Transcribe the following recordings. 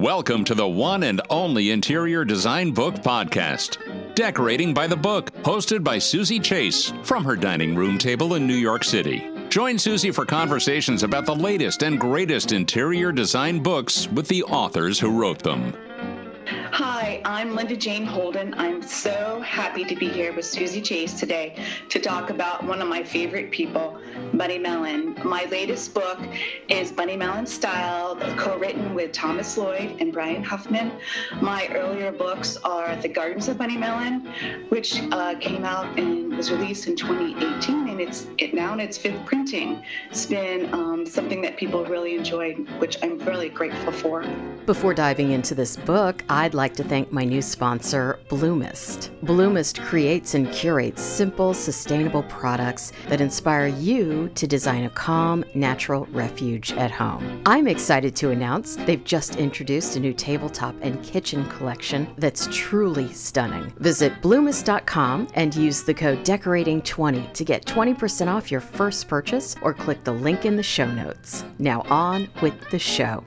Welcome to the one and only Interior Design Book Podcast, Decorating by the Book, hosted by Susie Chase from her dining room table in New York City. Join Susie for conversations about the latest and greatest interior design books with the authors who wrote them. I'm Linda Jane Holden. I'm so happy to be here with Susie Chase today to talk about one of my favorite people, Bunny Mellon. My latest book is Bunny Mellon Style, co written with Thomas Lloyd and Bryan Huffman. My earlier books are The Gardens of Bunny Mellon, which uh, came out and was released in 2018, and it's it now in its fifth printing. It's been um, something that people really enjoyed, which I'm really grateful for. Before diving into this book, I'd like to thank my new sponsor, Bloomist. Bloomist creates and curates simple, sustainable products that inspire you to design a calm, natural refuge at home. I'm excited to announce they've just introduced a new tabletop and kitchen collection that's truly stunning. Visit bloomist.com and use the code decorating20 to get 20% off your first purchase or click the link in the show notes. Now on with the show.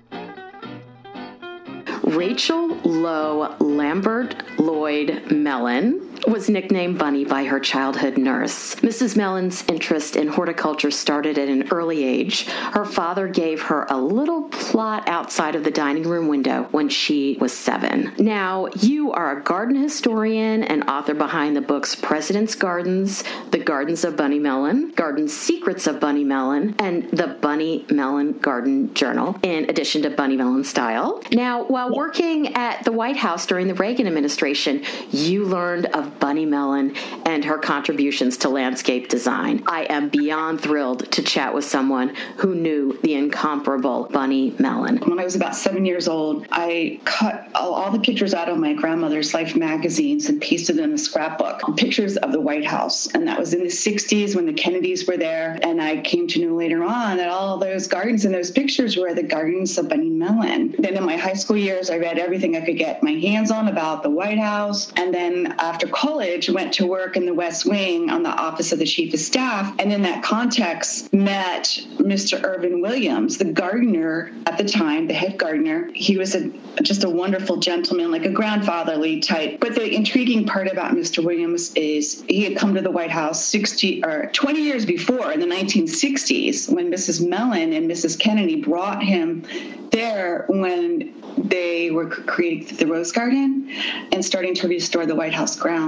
Rachel Lowe Lambert Lloyd Mellon was nicknamed Bunny by her childhood nurse. Mrs. Mellon's interest in horticulture started at an early age. Her father gave her a little plot outside of the dining room window when she was seven. Now, you are a garden historian and author behind the books President's Gardens, The Gardens of Bunny Mellon, Garden Secrets of Bunny Mellon, and the Bunny Mellon Garden Journal, in addition to Bunny Mellon Style. Now, while working at the White House during the Reagan administration, you learned of Bunny Mellon and her contributions to landscape design. I am beyond thrilled to chat with someone who knew the incomparable Bunny Mellon. When I was about seven years old, I cut all, the pictures out of my grandmother's Life magazines and pasted them in a scrapbook. Pictures of the White House. And that was in the 60s when the Kennedys were there. And I came to know later on that all those gardens and those pictures were the gardens of Bunny Mellon. Then in my high school years, I read everything I could get my hands on about the White House. And then after college, went to work in the West Wing on the Office of the Chief of Staff, and in that context, met Mr. Irvin Williams, the gardener at the time, the head gardener. He was a, just a wonderful gentleman, like a grandfatherly type. But the intriguing part about Mr. Williams is he had come to the White House 60 or 20 years before, in the 1960s, when Mrs. Mellon and Mrs. Kennedy brought him there when they were creating the Rose Garden and starting to restore the White House grounds.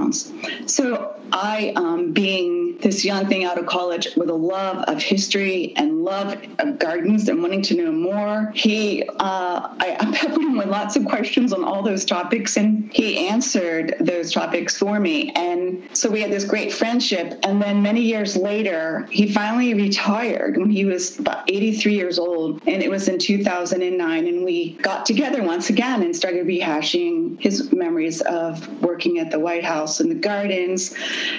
So I, um, being this young thing out of college with a love of history and love of gardens and wanting to know more, he, uh, I, I peppered him with lots of questions on all those topics, and he answered those topics for me. And so we had this great friendship. And then many years later, he finally retired when he was about 83 years old, and it was in 2009, and we got together once again and started rehashing his memories of working at the White House and the gardens.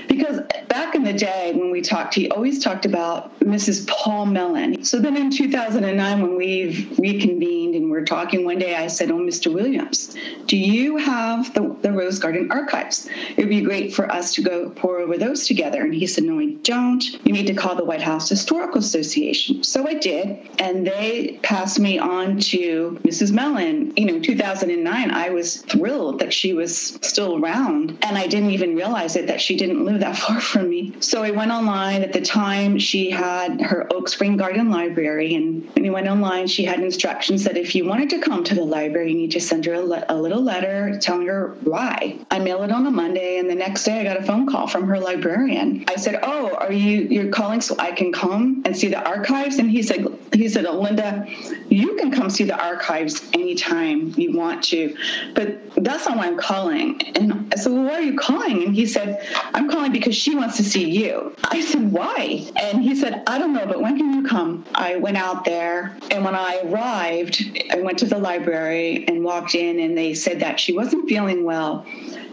Because back in the day when we talked, he always talked about Mrs. Paul Mellon. So then in 2009, when we reconvened and we're talking one day, I said, Oh, Mr. Williams, do you have the, the Rose Garden archives? It would be great for us to go pour over those together. And he said, No, I don't. You need to call the White House Historical Association. So I did. And they passed me on to Mrs. Mellon. You know, 2009, I was thrilled that she was still around. And I didn't even realize it that she didn't live that far from me. So I went online. At the time, she had her Oak Spring Garden Library. And when you went online, she had instructions that if you wanted to come to the library, you need to send her a, le- a little letter telling her why. I mailed it on a Monday, and the next day I got a phone call from her librarian. I said, "Oh, are you you're calling so I can come and see the archives?" And he said, "He said, oh, Linda, you can come see the archives anytime you want to, but that's not why I'm calling." And I said, "Well, why are you calling?" And he said, "I'm calling because she wants to see you." I said, "Why?" And he said, "I don't know, but when can you come?" I went out there, and when I arrived, I went to the library and walked in, and they said that she wasn't feeling well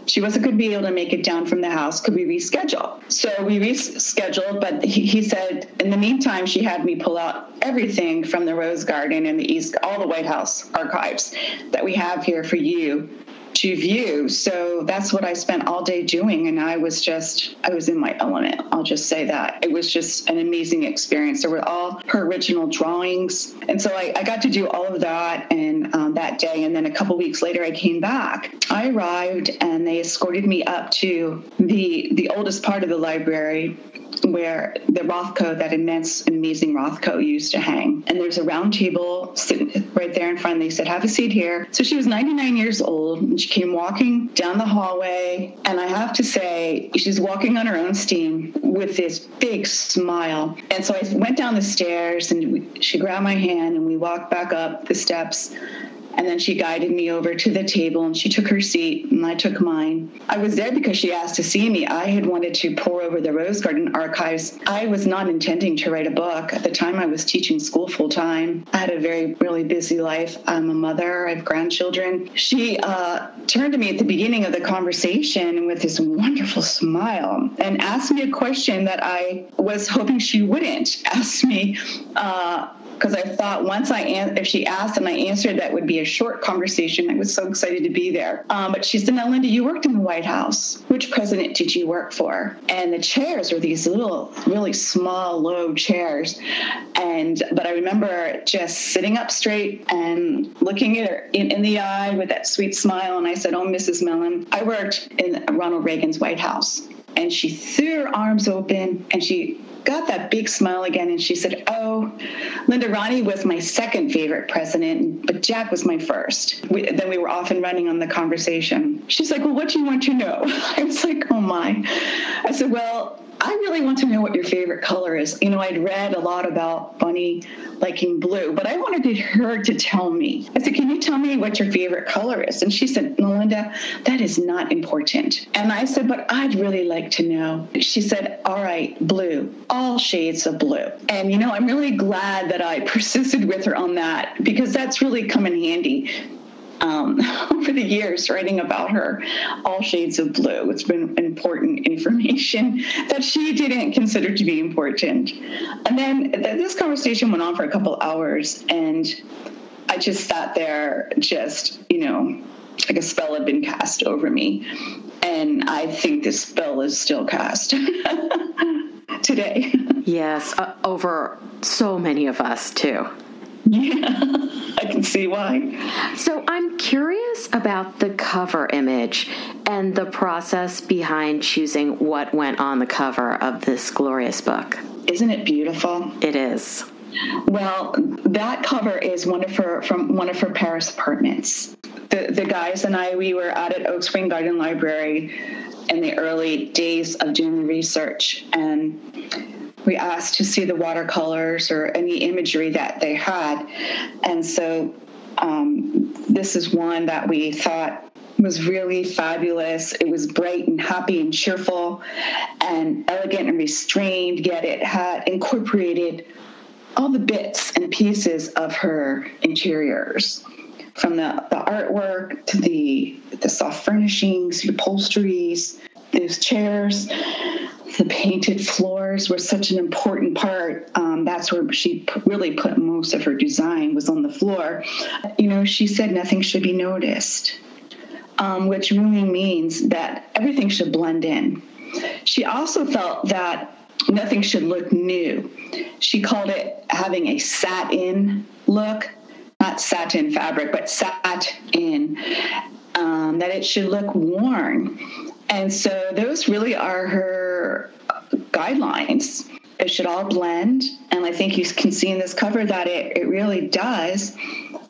she wasn't going to be able to make it down from the house. Could we reschedule? So we rescheduled, but he, he, said in the meantime, she had me pull out everything from the Rose Garden and the East, all the White House archives that we have here for you to view. So that's what I spent all day doing. And I was just, I was in my element. I'll just say that. It was just an amazing experience. There were all her original drawings. And so I, I got to do all of that and um, that day. And then a couple weeks later, I came back. I arrived and they escorted me up to the, the oldest part of the library where the Rothko, that immense, amazing Rothko, used to hang. And there's a round table sitting right there in front. They said, Have a seat here. So she was 99 years old and she came walking down the hallway. And I have to say, she's walking on her own steam with this big smile. And so I went down the stairs and she grabbed my hand and we walked back up the steps and then she guided me over to the table and she took her seat and I took mine. I was there because she asked to see me. I had wanted to pour over the Rose Garden archives. I was not intending to write a book. At the time, I was teaching school full time. I had a very, really busy life. I'm a mother, I have grandchildren. She uh, turned to me at the beginning of the conversation with this wonderful smile and asked me a question that I was hoping she wouldn't ask me. Uh, because I thought once I an- if she asked and I answered, that would be a short conversation. I was so excited to be there. Um, but she said, "Now, Linda, you worked in the White House. Which president did you work for?" And the chairs were these little, really small, low chairs. And but I remember just sitting up straight and looking at her in, in the eye with that sweet smile. And I said, "Oh, Mrs. Mellon, I worked in Ronald Reagan's White House." And she threw her arms open and she got that big smile again and she said, Oh, Linda Ronnie was my second favorite president, but Jack was my first. We, then we were off and running on the conversation. She's like, Well, what do you want to know? I was like, Oh my. I said, Well, I really want to know what your favorite color is. You know, I'd read a lot about Bunny liking blue, but I wanted her to tell me. I said, Can you tell me what your favorite color is? And she said, Melinda, that is not important. And I said, But I'd really like to know. She said, All right, blue, all shades of blue. And, you know, I'm really glad that I persisted with her on that because that's really come in handy um, over the years writing about her, all shades of blue. It's been important information that she didn't consider to be important. And then this conversation went on for a couple hours, and I just sat there, just, you know, like a spell had been cast over me. And I think this spell is still cast today. Yes, uh, over so many of us, too. Yeah, I can see why. So I'm curious about the cover image and the process behind choosing what went on the cover of this glorious book. Isn't it beautiful? It is. Well, that cover is one of her from one of her Paris apartments. The the guys and I we were out at Oak Spring Garden Library in the early days of doing the research and we asked to see the watercolors or any imagery that they had. And so um, this is one that we thought was really fabulous. It was bright and happy and cheerful and elegant and restrained, yet it had incorporated all the bits and pieces of her interiors from the, the artwork to the the soft furnishings, the upholsteries, those chairs, the painted floors were such an important part. Um, that's where she really put most of her design was on the floor. You know, she said nothing should be noticed, um, which really means that everything should blend in. She also felt that nothing should look new. She called it having a satin look, not satin fabric, but satin. Um, that it should look worn. And so those really are her guidelines. It should all blend. And I think you can see in this cover that it, it really does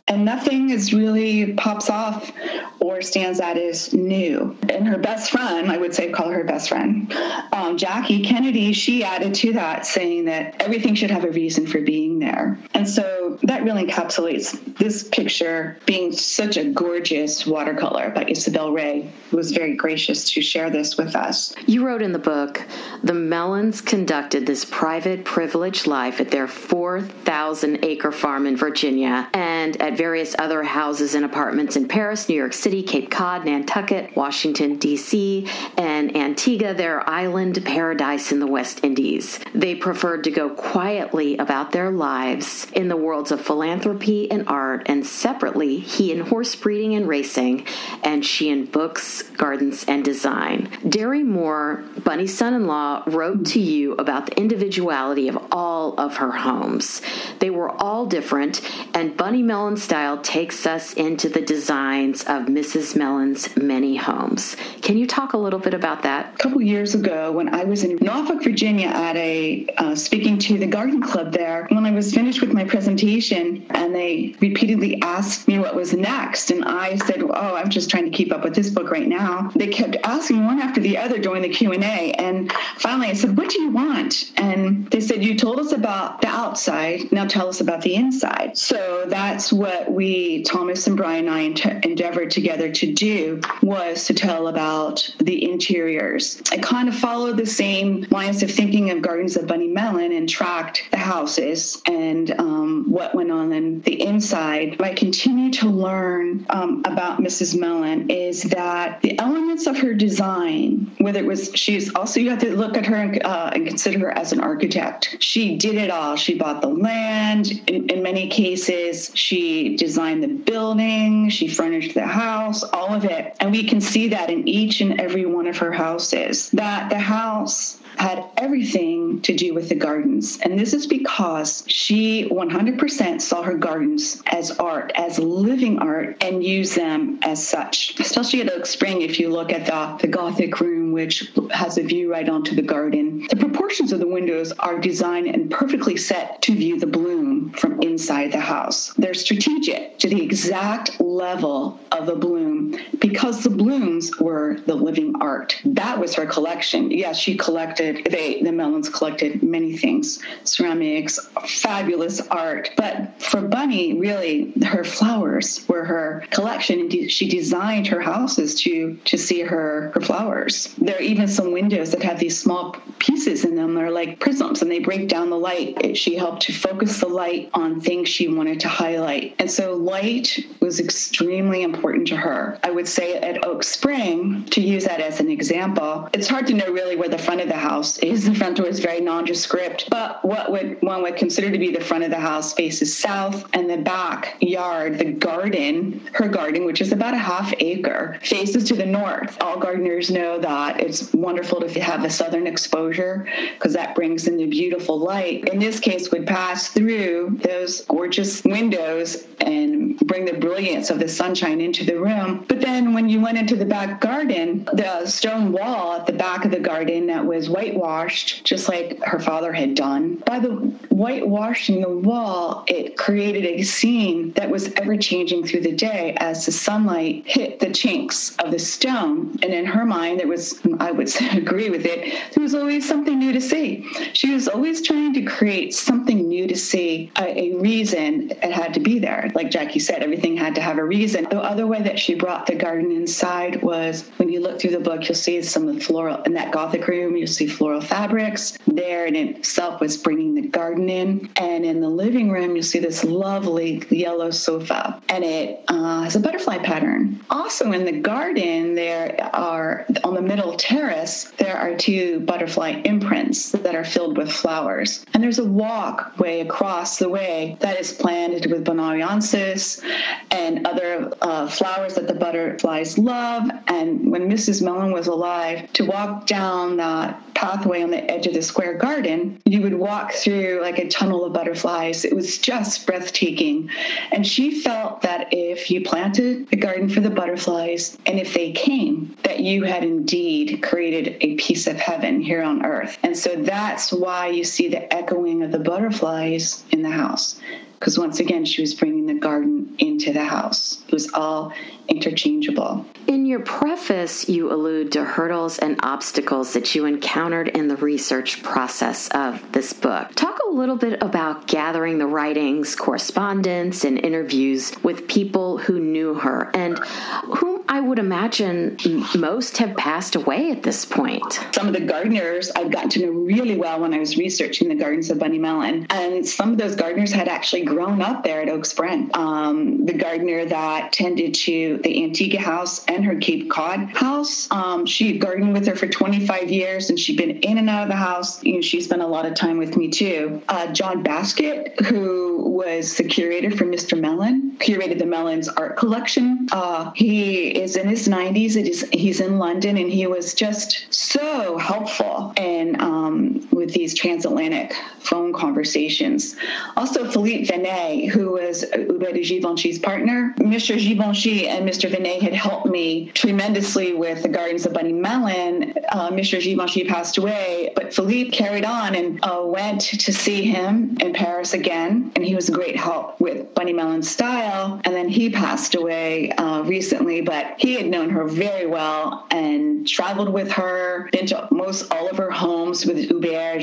and nothing is really pops off or stands out as new. And her best friend, I would say, call her best friend, um, Jackie Kennedy, she added to that, saying that everything should have a reason for being there. And so that really encapsulates this picture being such a gorgeous watercolor by Isabel Ray, who was very gracious to share this with us. You wrote in the book, the Mellons conducted this private, privileged life at their 4,000 acre farm in Virginia and at various other houses and apartments in Paris, New York City, Cape Cod, Nantucket, Washington, D.C., and Antigua, their island paradise in the West Indies. They preferred to go quietly about their lives in the worlds of philanthropy and art, and separately, he in horse breeding and racing, and she in books, gardens, and design. Derry Moore, Bunny's son in law, wrote to you about the individuality of all of her homes. They were all different, and Bunny Mellon style takes us into the designs of Mrs. Mellon's many homes. Can you talk a little bit about that? A couple years ago, when I was in Norfolk, Virginia, at a uh, speaking to the garden club there, when I was finished with my presentation, and they repeatedly asked me what was next, and I said, "Oh, I'm just trying to keep up with this book right now." They kept asking one after the other during the Q and A, and finally I said, "What do you want?" And they said, "You told us about the outside. Now tell us about the inside." So that's what we, Thomas and Bryan, and I endeavored together to do was to tell about the interiors. I kind of followed the same lines of thinking of Gardens of Bunny Mellon and tracked the houses and um, what went on in the inside. What I continue to learn um, about Mrs. Mellon is that the elements of her design, whether it was, she's also, you have to look at her and, uh, and consider her as an architect. She did it all. She bought the land in, in many cases, she designed the building, she furnished the house all of it. And we can see that in each and every one of her houses, that the house had everything to do with the gardens. And this is because she 100% saw her gardens as art, as living art, and used them as such. Especially at Oak Spring, if you look at the, the Gothic room, which has a view right onto the garden, the proportions of the windows are designed and perfectly set to view the bloom from inside the house. They're strategic to the exact level of the bloom because the blooms were the living art. That was her collection. Yes, she collected they, the Mellons collected many things ceramics, fabulous art. But for Bunny, really, her flowers were her collection. She designed her houses to, to see her, her flowers. There are even some windows that have these small pieces in them. They're like prisms and they break down the light. She helped to focus the light on things she wanted to highlight. And so light was extremely important to her. I would say at Oak Spring, to use that as an example, it's hard to know really where the front of the house house is the front door is very nondescript, but what would one would consider to be the front of the house faces south, and the back yard, the garden, her garden, which is about a half acre, faces to the north. All gardeners know that it's wonderful to have the southern exposure because that brings in the beautiful light. In this case, would pass through those gorgeous windows and bring the brilliance of the sunshine into the room. But then when you went into the back garden, the stone wall at the back of the garden that was whitewashed, just like her father had done. By the whitewashing the wall, it created a scene that was ever changing through the day as the sunlight hit the chinks of the stone. And in her mind, there was, I would agree with it, there was always something new to see. She was always trying to create something new to see, a, a reason it had to be there. Like Jackie said, everything had to have a reason. The other way that she brought the garden inside was when you look through the book, you'll see some of the floral in that Gothic room, you'll see floral fabrics. There in itself was bringing the garden in. And in the living room, you'll see this lovely yellow sofa, and it uh, has a butterfly pattern. Also in the garden, there are on the middle terrace, there are two butterfly imprints that are filled with flowers. And there's a walkway across the way that is planted with bonariensis and other uh, flowers that the butterflies love. And when Mrs. Mellon was alive, to walk down that pathway on the edge of the square garden, you would walk through like a tunnel of butterflies. It was just breathtaking. And she felt that if you planted a garden for the butterflies and if they came, that you had indeed created a piece of heaven here on earth. And so that's why you see the echoing of the butterflies in the house because once again, she was bringing the garden into the house. It was all interchangeable. In your preface, you allude to hurdles and obstacles that you encountered in the research process of this book. Talk a little bit about gathering the writings, correspondence, and interviews with people who knew her and whom I would imagine most have passed away at this point. Some of the gardeners I've gotten to know really well when I was researching the gardens of Bunny Mellon, and some of those gardeners had actually grown up there at Oak Spring. Um, the gardener that tended to the Antigua house and her Cape Cod house, um, she gardened with her for 25 years and she'd been in and out of the house. You know, she spent a lot of time with me too. Uh, John Baskett, who was the curator for Mr. Mellon, curated the Mellon's art collection. Uh, he is in his 90s. It is, he's in London and he was just so helpful and um, with these transatlantic phone conversations. Also, Philippe Venet, who was Hubert de Givenchy's partner. Mr. Givenchy and Mr. Venet had helped me tremendously with the Gardens of Bunny Mellon. Uh, Mr. Givenchy passed away, but Philippe carried on and uh, went to see him in Paris again, and he was a great help with Bunny Mellon's style. And then he passed away uh, recently, but he had known her very well and traveled with her, been to most all of her homes with Hubert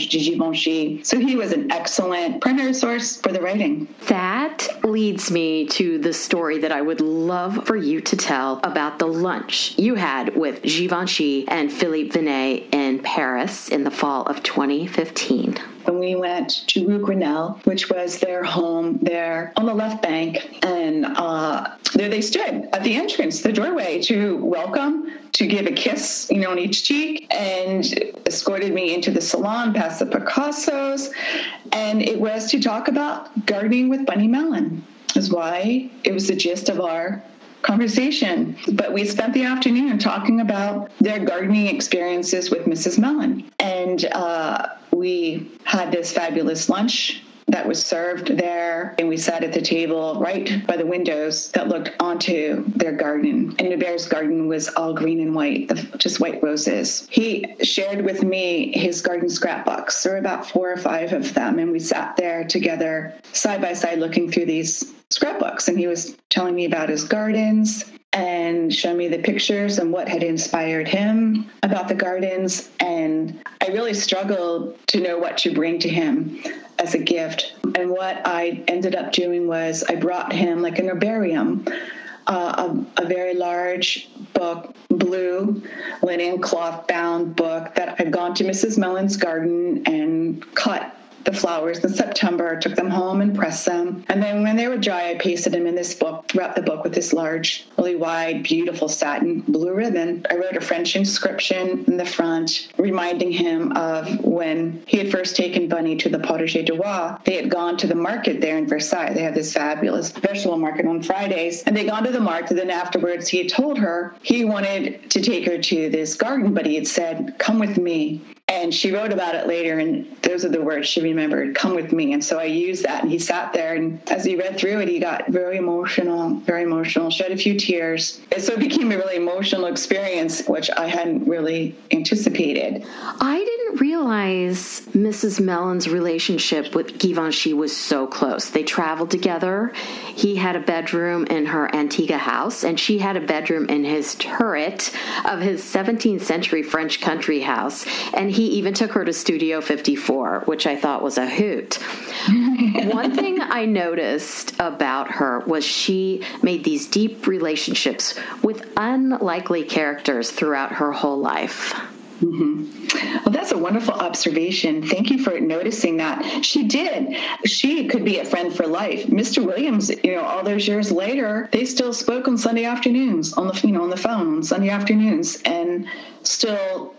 So he was an excellent primary source for the writing. That leads me to the story that I would love for you to tell about the lunch you had with Givenchy and Philippe Venet in Paris in the fall of 2015 and we went to Rue Grenelle, which was their home there on the left bank. And uh, there they stood at the entrance, the doorway, to welcome, to give a kiss, you know, on each cheek, and escorted me into the salon past the Picassos. And it was to talk about gardening with Bunny Mellon, is why it was the gist of our conversation. But we spent the afternoon talking about their gardening experiences with Mrs. Mellon. And uh, we had this fabulous lunch that was served there. And we sat at the table right by the windows that looked onto their garden. And Hubert's garden was all green and white just white roses. He shared with me his garden scrapbooks. There were about four or five of them. And we sat there together side by side looking through these scrapbooks. And he was telling me about his gardens and show me the pictures and what had inspired him about the gardens. And I really struggled to know what to bring to him as a gift. And what I ended up doing was I brought him like an herbarium. Uh, a, a, very large book, blue linen cloth bound book that I'd gone to Mrs. Mellon's garden and cut the flowers in September, took them home and pressed them. And then when they were dry, I pasted them in this book, wrapped the book with this large, really wide, beautiful satin blue ribbon. I wrote a French inscription in the front, reminding him of when he had first taken Bunny to the Potager du Roi. They had gone to the market there in Versailles. They have this fabulous vegetable market on Fridays. And they'd gone to the market. Then afterwards, he had told her he wanted to take her to this garden, but he had said, Come with me. And she wrote about it later, and those are the words she remembered come with me. And so I used that. And he sat there, and as he read through it, he got very emotional, very emotional, shed a few tears. And so it became a really emotional experience, which I hadn't really anticipated. I didn't realize Mrs. Mellon's relationship with Givenchy was so close. They traveled together. He had a bedroom in her Antigua house, and she had a bedroom in his turret of his 17th century French country house. And he even took her to Studio 54, which I thought was a hoot. One thing I noticed about her was she made these deep relationships with unlikely characters throughout her whole life. Mm-hmm. Well, that's a wonderful observation. Thank you for noticing that. She did. She could be a friend for life. Mr. Williams, you know, all those years later, they still spoke on Sunday afternoons on the you know on the phone on Sunday afternoons, and still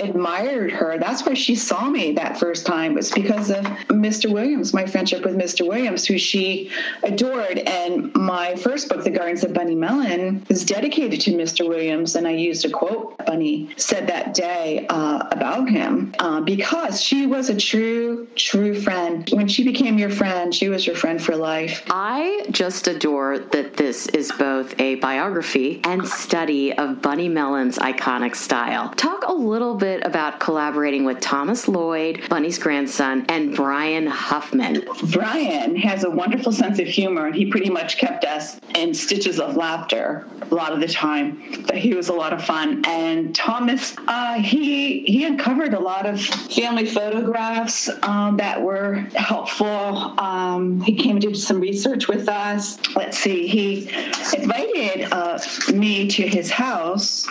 admired her. That's why she saw me that first time was because of Mr. Williams, my friendship with Mr. Williams, who she adored. And my first book, The Gardens of Bunny Mellon, is dedicated to Mr. Williams. And I used a quote Bunny said that day uh, about him uh, because she was a true, true friend. When she became your friend, she was your friend for life. I just adore that this is both a biography and study of Bunny Mellon's iconic style. Talk a little bit bit about collaborating with Thomas Lloyd, Bunny's grandson, and Bryan Huffman. Bryan has a wonderful sense of humor, and he pretty much kept us in stitches of laughter a lot of the time. But he was a lot of fun. And Thomas, uh, he he uncovered a lot of family photographs um, that were helpful. Um, he came to do some research with us. Let's see, he invited uh, me to his house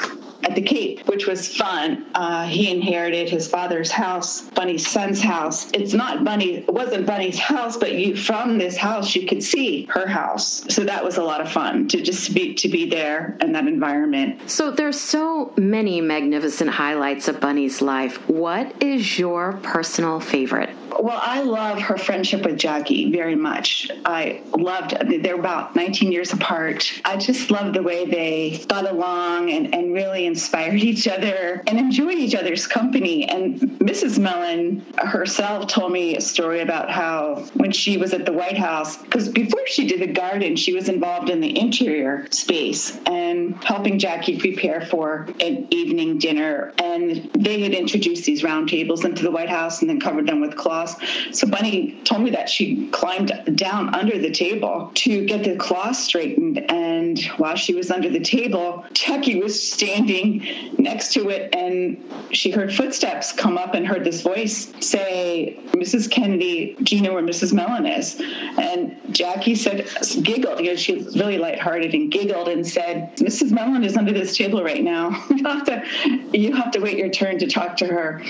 at the Cape, which was fun. Uh, he inherited his father's house, Bunny's son's house. It's not Bunny, it wasn't Bunny's house, but you from this house you could see her house. So that was a lot of fun to just be to be there in that environment. So there's so many magnificent highlights of Bunny's life. What is your personal favorite? Well, I love her friendship with Jackie very much. I loved, they're about 19 years apart. I just love the way they got along and, and really inspired each other and enjoyed each other's company. And Mrs. Mellon herself told me a story about how when she was at the White House, because before she did the garden, she was involved in the interior space and helping Jackie prepare for an evening dinner. And they had introduced these round tables into the White House and then covered them with cloth so Bunny told me that she climbed down under the table to get the cloth straightened. And while she was under the table, Jackie was standing next to it and she heard footsteps come up and heard this voice say, Mrs. Kennedy, do you know where Mrs. Mellon is? And Jackie said, giggled, because she was really lighthearted and giggled and said, Mrs. Mellon is under this table right now. you have to you have to wait your turn to talk to her.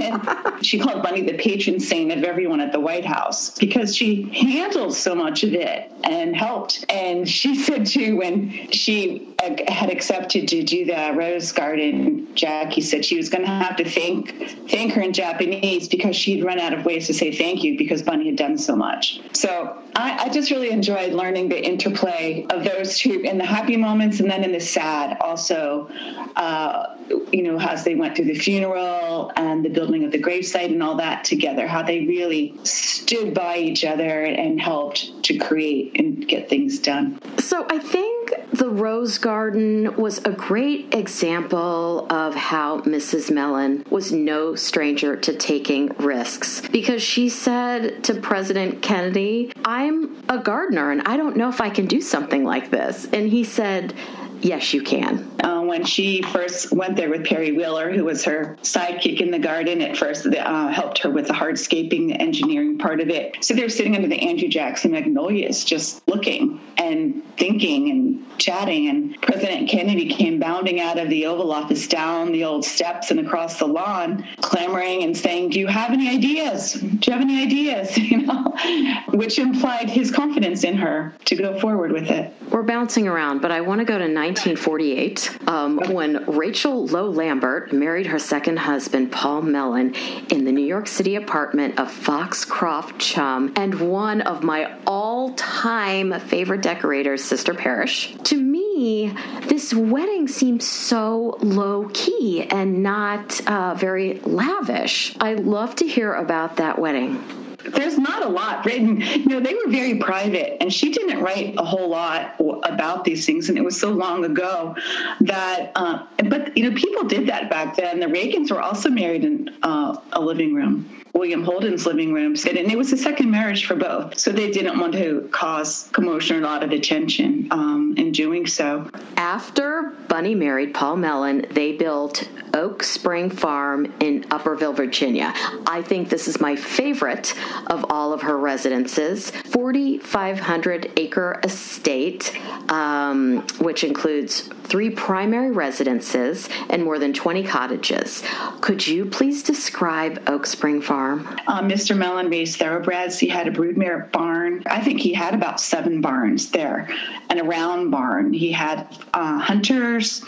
and she called Bunny the patron saint of everyone at the White House because she handled so much of it and helped. And she said too, when she had accepted to do the rose garden, Jackie said she was going to have to thank thank her in Japanese because she'd run out of ways to say thank you because Bunny had done so much. So I, I just really enjoyed learning the interplay of those two in the happy moments and then in the sad also. Uh, you know, as they went through the funeral and the building of the gravesite and all that together, how they really stood by each other and helped to create and get things done. So I think the Rose Garden was a great example of how Mrs. Mellon was no stranger to taking risks because she said to President Kennedy, I'm a gardener and I don't know if I can do something like this. And he said, Yes, you can. Uh, when she first went there with Perry Wheeler, who was her sidekick in the garden at first, uh, helped her with the hardscaping, the engineering part of it. So they're sitting under the Andrew Jackson magnolias, just looking and thinking and chatting. And President Kennedy came bounding out of the Oval Office down the old steps and across the lawn, clamoring and saying, "Do you have any ideas? Do you have any ideas?" You know, which implied his confidence in her to go forward with it. We're bouncing around, but I want to go to 1948 um, when Rachel Lowe Lambert married her second husband, Paul Mellon, in the New York City apartment of Foxcroft Chum and one of my all time favorite decorators, Sister Parish. To me, this wedding seems so low key and not uh, very lavish. I love to hear about that wedding there's not a lot written. You know, they were very private, and she didn't write a whole lot about these things, and it was so long ago that. Uh, but you know, people did that back then. The Reagans were also married in uh, a living room. William Holden's living room, and it was a second marriage for both. So they didn't want to cause commotion or a lot of attention um, in doing so. After Bunny married Paul Mellon, they built Oak Spring Farm in Upperville, Virginia. I think this is my favorite of all of her residences. 4,500 acre estate, um, which includes three primary residences and more than 20 cottages. Could you please describe Oak Spring Farm? Uh, Mr. Mellon raised thoroughbreds. He had a broodmare barn. I think he had about seven barns there and a round barn. He had uh, hunters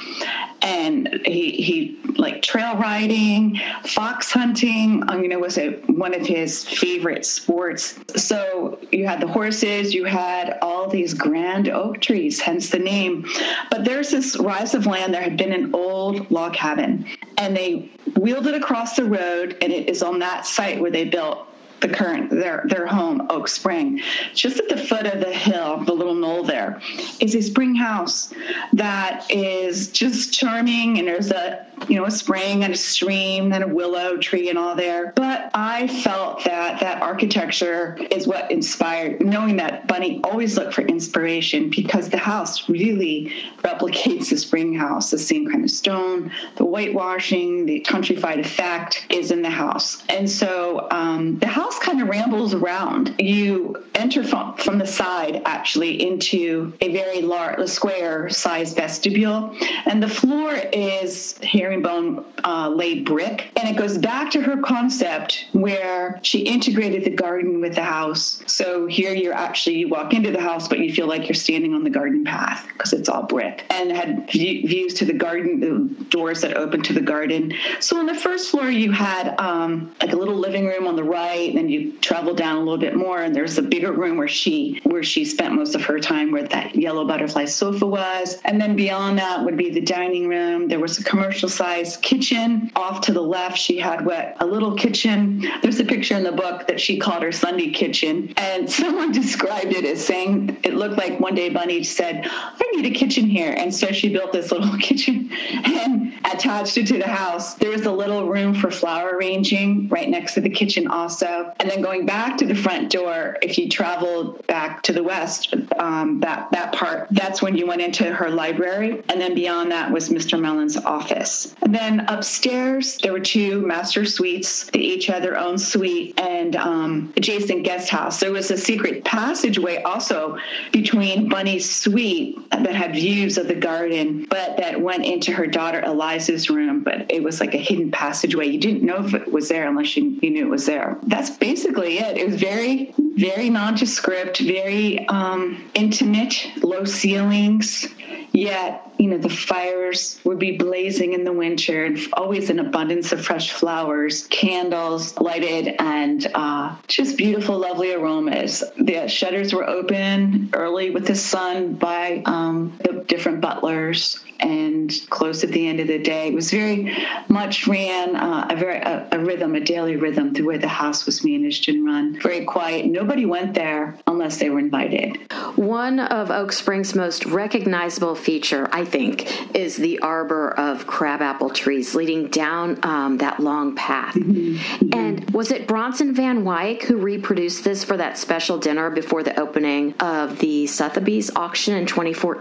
and he, he like trail riding, fox hunting, um, you know, was a, one of his favorite sports. So you had the horses, you had all these grand oak trees, hence the name. But there's this rise of land. There had been an old log cabin, and they wheeled it across the road, and it is on that site where they built the current their their home oak spring. Just at the foot of the hill the little knoll there is a spring house that is just charming and there's a you know a spring and a stream and a willow tree and all there. But i felt that that architecture is what inspired knowing that bunny always looked for inspiration because the house really replicates the spring house. The same kind of stone the whitewashing the countrified effect is in the house. And so um, the house kind of rambles around. You enter from, from the side actually into a very large, square sized vestibule, and the floor is herringbone uh, laid brick. And it goes back to her concept where she integrated the garden with the house. So here you're actually, you walk into the house, but you feel like you're standing on the garden path because it's all brick and had views to the garden, the doors that open to the garden. So on the first floor, you had um, like a little living room on the right, then you travel down a little bit more, and there's a bigger room where she where she spent most of her time, where that yellow butterfly sofa was, and then beyond that would be the dining room. There was a commercial sized kitchen off to the left. She had what a little kitchen. There's a picture in the book that she called her Sunday kitchen, and someone described it as saying it looked like one day Bunny said, "I need a kitchen here," and so she built this little kitchen and attached it to the house. There was a little room for flower arranging right next to the kitchen also. And then going back to the front door, if you traveled back to the west, um, that, that part, that's when you went into her library. And then beyond that was Mr. Mellon's office. And then upstairs, there were two master suites. They each had their own suite and um, adjacent guest house. There was a secret passageway also between Bunny's suite that had views of the garden, but that went into her daughter Eliza's room. But it was like a hidden passageway. You didn't know if it was there unless you, you knew it was there. That's basically it. It was very, very nondescript, very um, intimate, low ceilings. Yet, you know, the fires would be blazing in the winter and always an abundance of fresh flowers, candles lighted, and uh, just beautiful, lovely aromas. The shutters were open early with the sun by um, the different butlers and close at the end of the day. It was very much ran uh, a very a, a, rhythm, a daily rhythm through where the house was managed and run. Very quiet. Nobody went there unless they were invited. One of Oak Springs' most recognizable feature, I think, is the arbor of crabapple trees leading down um, that long path. Mm-hmm. Mm-hmm. And was it Bronson Van Wyck who reproduced this for that special dinner before the opening of the Sotheby's auction in 2014?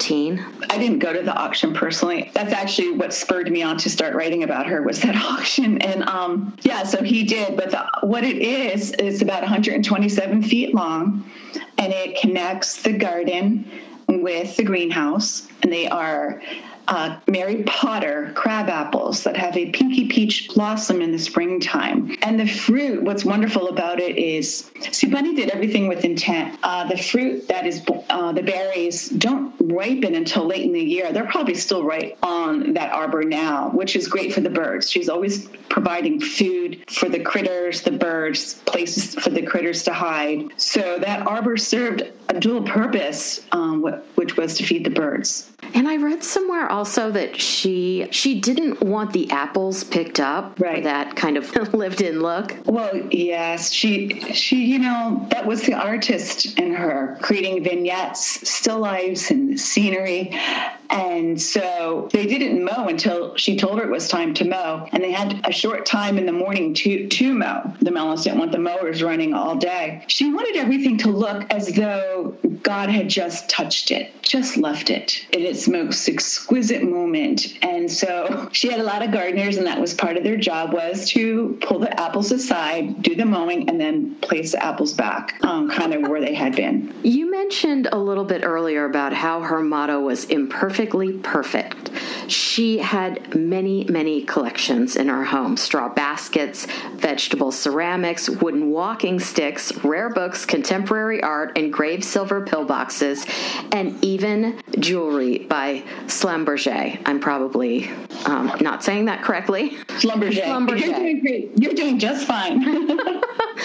I didn't go to the auction personally. That's actually what spurred me on to start writing about her was that auction. And um, yeah, so he did. But the, what it is, is about 127 feet long, and it connects the garden with the greenhouse, and they are uh, Mary Potter crab apples that have a pinky peach blossom in the springtime. And the fruit, what's wonderful about it is, Bunny did everything with intent. Uh, the fruit that is, uh, the berries don't ripen until late in the year. They're probably still right on that arbor now, which is great for the birds. She's always providing food for the critters, the birds, places for the critters to hide. So that arbor served a dual purpose, um, which was to feed the birds. And I read somewhere also that she she didn't want the apples picked up right. that kind of lived-in look. Well, yes, she she you know that was the artist in her creating vignettes, still lifes, and scenery. And so they didn't mow until she told her it was time to mow. And they had a short time in the morning to, to mow. The Mellons didn't want the mowers running all day. She wanted everything to look as though God had just touched it, just left it in its most exquisite moment. And so she had a lot of gardeners, and that was part of their job was to pull the apples aside, do the mowing, and then place the apples back um, kind of where they had been. You mentioned a little bit earlier about how her motto was imperfect perfectly perfect. She had many, many collections in her home straw baskets, vegetable ceramics, wooden walking sticks, rare books, contemporary art, engraved silver pillboxes, and even jewelry by Schlumberger. I'm probably um, not saying that correctly. Schlumberger. Schlumberger. You're doing great. You're doing just fine.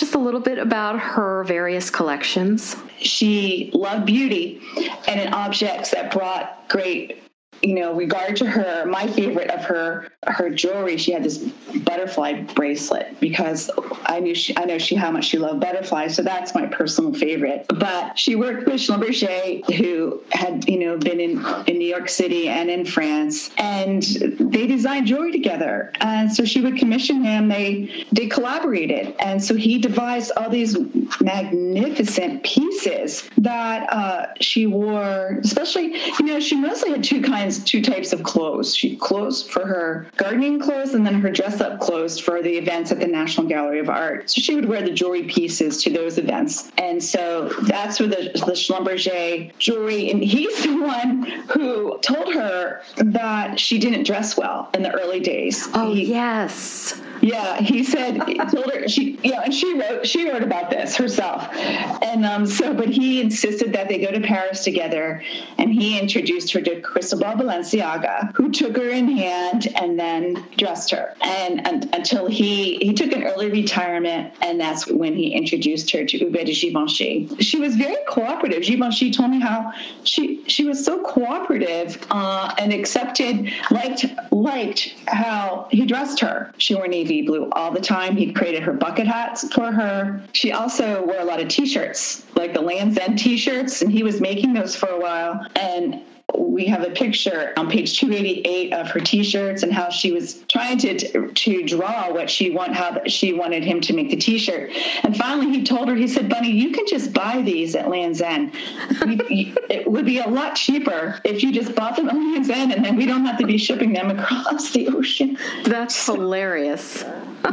just a little bit about her various collections? She loved beauty and in objects that brought great you know, regard to her, my favorite of her her jewelry, she had this butterfly bracelet because I knew she, I know she how much she loved butterflies, so that's my personal favorite. But she worked with Schlumberger, who had you know been in in New York City and in France, and they designed jewelry together. And so she would commission him. They they collaborated, and so he devised all these magnificent pieces that uh, she wore. Especially, you know, she mostly had two kinds two types of clothes. She clothes for her gardening clothes and then her dress up clothes for the events at the National Gallery of Art. So she would wear the jewelry pieces to those events. And so that's where the, the Schlumberger jewelry, and he's the one who told her that she didn't dress well in the early days. Oh, he, yes. Yeah, he said told her she yeah, and she wrote she wrote about this herself, and um, so but he insisted that they go to Paris together, and he introduced her to Cristobal Balenciaga, who took her in hand and then dressed her, and, and until he he took an early retirement, and that's when he introduced her to Hubert de Givenchy. She was very cooperative. Givenchy told me how she she was so cooperative uh, and accepted liked liked how he dressed her. She wore navy blue all the time. He created her bucket hats for her. She also wore a lot of t-shirts, like the Land's End t-shirts, and he was making those for a while. And we have a picture on page 288 of her t-shirts and how she was trying to to draw what she want how she wanted him to make the t-shirt. And finally he told her he said bunny you can just buy these at Lands' End. It would be a lot cheaper if you just bought them at Lands' End and then we don't have to be shipping them across the ocean. That's hilarious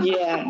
yeah.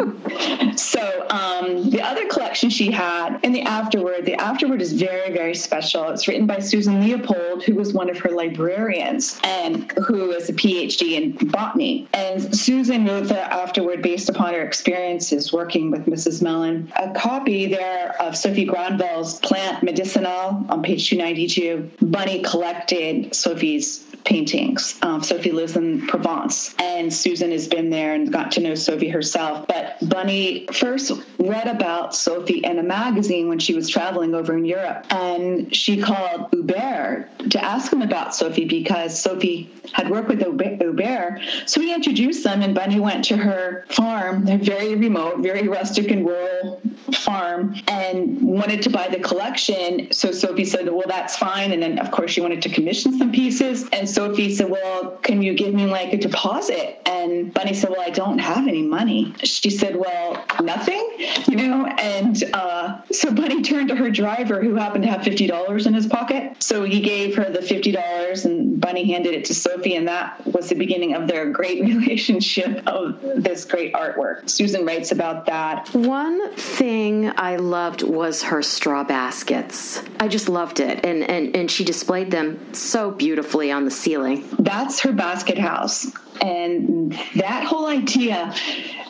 So um, the other collection she had in the afterword, the afterword is very, very special. It's written by Susan Leopold, who was one of her librarians and who is a PhD in botany. And Susan wrote the afterword based upon her experiences working with Mrs. Mellon. A copy there of Sophie Grandval's Plant Medicinal on page 292. Bunny collected Sophie's paintings. Um, Sophie lives in Provence, and Susan has been there and got to know Sophie herself. But Bunny first read about Sophie in a magazine when she was traveling over in Europe, and she called Hubert to ask him about Sophie because Sophie had worked with Hubert. So he introduced them, and Bunny went to her farm, very remote, very rustic and rural farm, and wanted to buy the collection. So Sophie said, Well, that's fine. And then, of course, she wanted to commission some pieces. And Sophie said, Well, can you give me like a deposit? And Bunny said, Well, I don't have any money. She said, Well, nothing, you know? And uh, so Bunny turned to her driver, who happened to have $50 in his pocket. So he gave her the $50, and Bunny handed it to Sophie. And that was the beginning of their great relationship of this great artwork. Susan writes about that. One thing I loved was her straw baskets. I just loved it. And, and, and she displayed them so beautifully on the ceiling. That's her basket house. And that whole idea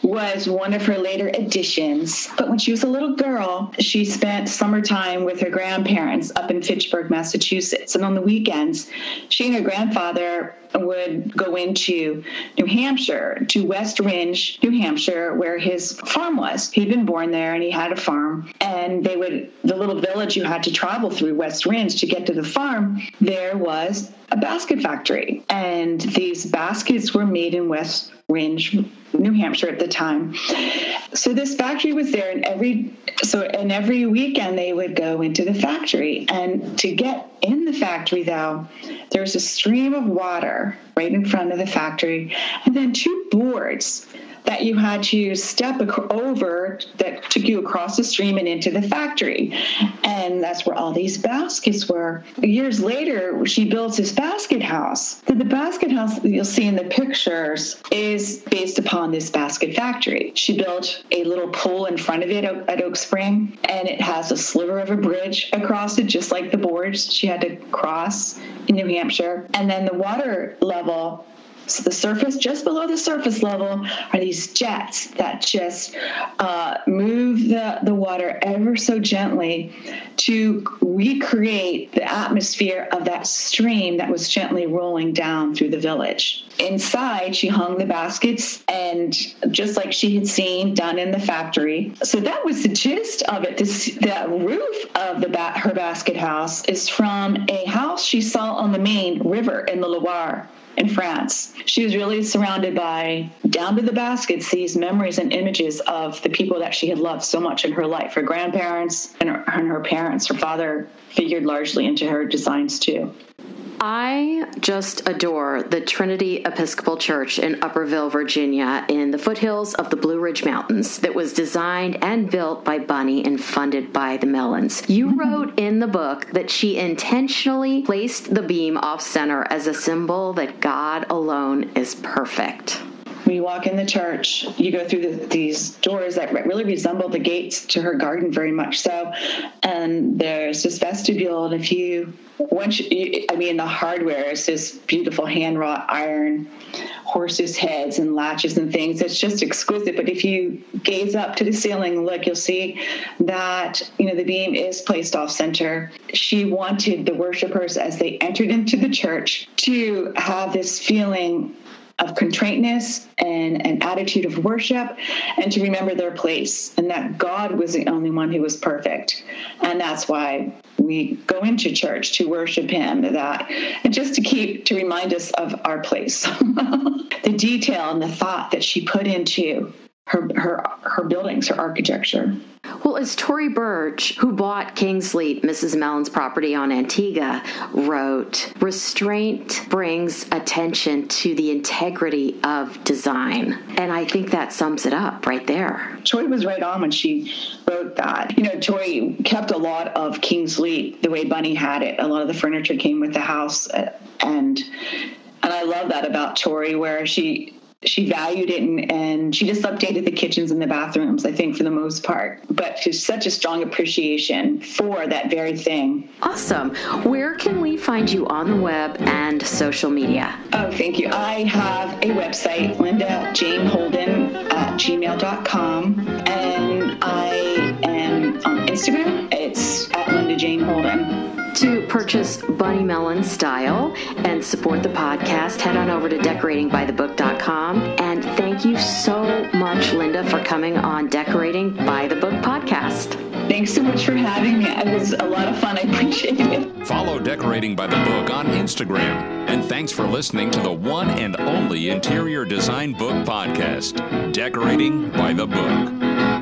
was one of her later additions. But when she was a little girl, she spent summertime with her grandparents up in Fitchburg, Massachusetts. And on the weekends, she and her grandfather would go into New Hampshire, to West Rindge, New Hampshire, where his farm was. He'd been born there and he had a farm. And they would, the little village you had to travel through, West Rindge, to get to the farm, there was a basket factory. And these baskets were made in West Rindge, New Hampshire at the time. So this factory was there, and every so and every weekend they would go into the factory. And to get in the factory, though, there's a stream of water right in front of the factory, and then two boards that you had to step over that took you across the stream and into the factory. And that's where all these baskets were. Years later, she built this basket house. The basket house you'll see in the pictures is based upon this basket factory. She built a little pool in front of it at Oak Spring, and it has a sliver of a bridge across it, just like the boards she had to cross in New Hampshire. And then the water level so the surface, just below the surface level, are these jets that just uh, move the, the water ever so gently to recreate the atmosphere of that stream that was gently rolling down through the village. Inside, she hung the baskets, and just like she had seen done in the factory. So that was the gist of it. This, the roof of the ba- her basket house is from a house she saw on the Maine River in the Loire in France. She was really surrounded by, down to the baskets, these memories and images of the people that she had loved so much in her life her grandparents and her, and her parents. Her father figured largely into her designs too. I just adore the Trinity Episcopal Church in Upperville, Virginia, in the foothills of the Blue Ridge Mountains, that was designed and built by Bunny and funded by the Mellons. You mm-hmm. wrote in the book that she intentionally placed the beam off center as a symbol that God alone is perfect. When you walk in the church, you go through the, these doors that really resemble the gates to her garden very much so. And there's this vestibule, and if you once you, I mean the hardware is this beautiful hand wrought iron horses' heads and latches and things. It's just exquisite. But if you gaze up to the ceiling, look, you'll see that you know the beam is placed off center. She wanted the worshipers as they entered into the church to have this feeling of contriteness and an attitude of worship and to remember their place and that God was the only one who was perfect. And that's why we go into church to worship him that and just to keep to remind us of our place. the detail and the thought that she put into her her her buildings, her architecture. Well, as Tory Burch, who bought Kingsley, Mrs. Mellon's property on Antigua, wrote, restraint brings attention to the integrity of design. And I think that sums it up right there. Tory was right on when she wrote that. You know, Tory kept a lot of Kingsley the way Bunny had it. A lot of the furniture came with the house. Uh, and and I love that about Tory, where she she valued it and, and, she just updated the kitchens and the bathrooms, I think, for the most part. But she's such a strong appreciation for that very thing. Awesome. Where can we find you on the web and social media? Oh, thank you. I have a website, Linda Jane Holden at gmail.com. And I am on Instagram. It's at Linda Jane Holden. To purchase Bunny Mellon style and support the podcast, head on over to decoratingbythebook.com. And thank you so much, Linda, for coming on Decorating by the Book podcast. Thanks so much for having me. It was a lot of fun. I appreciate it. Follow Decorating by the Book on Instagram. And thanks for listening to the one and only interior design book podcast, Decorating by the Book.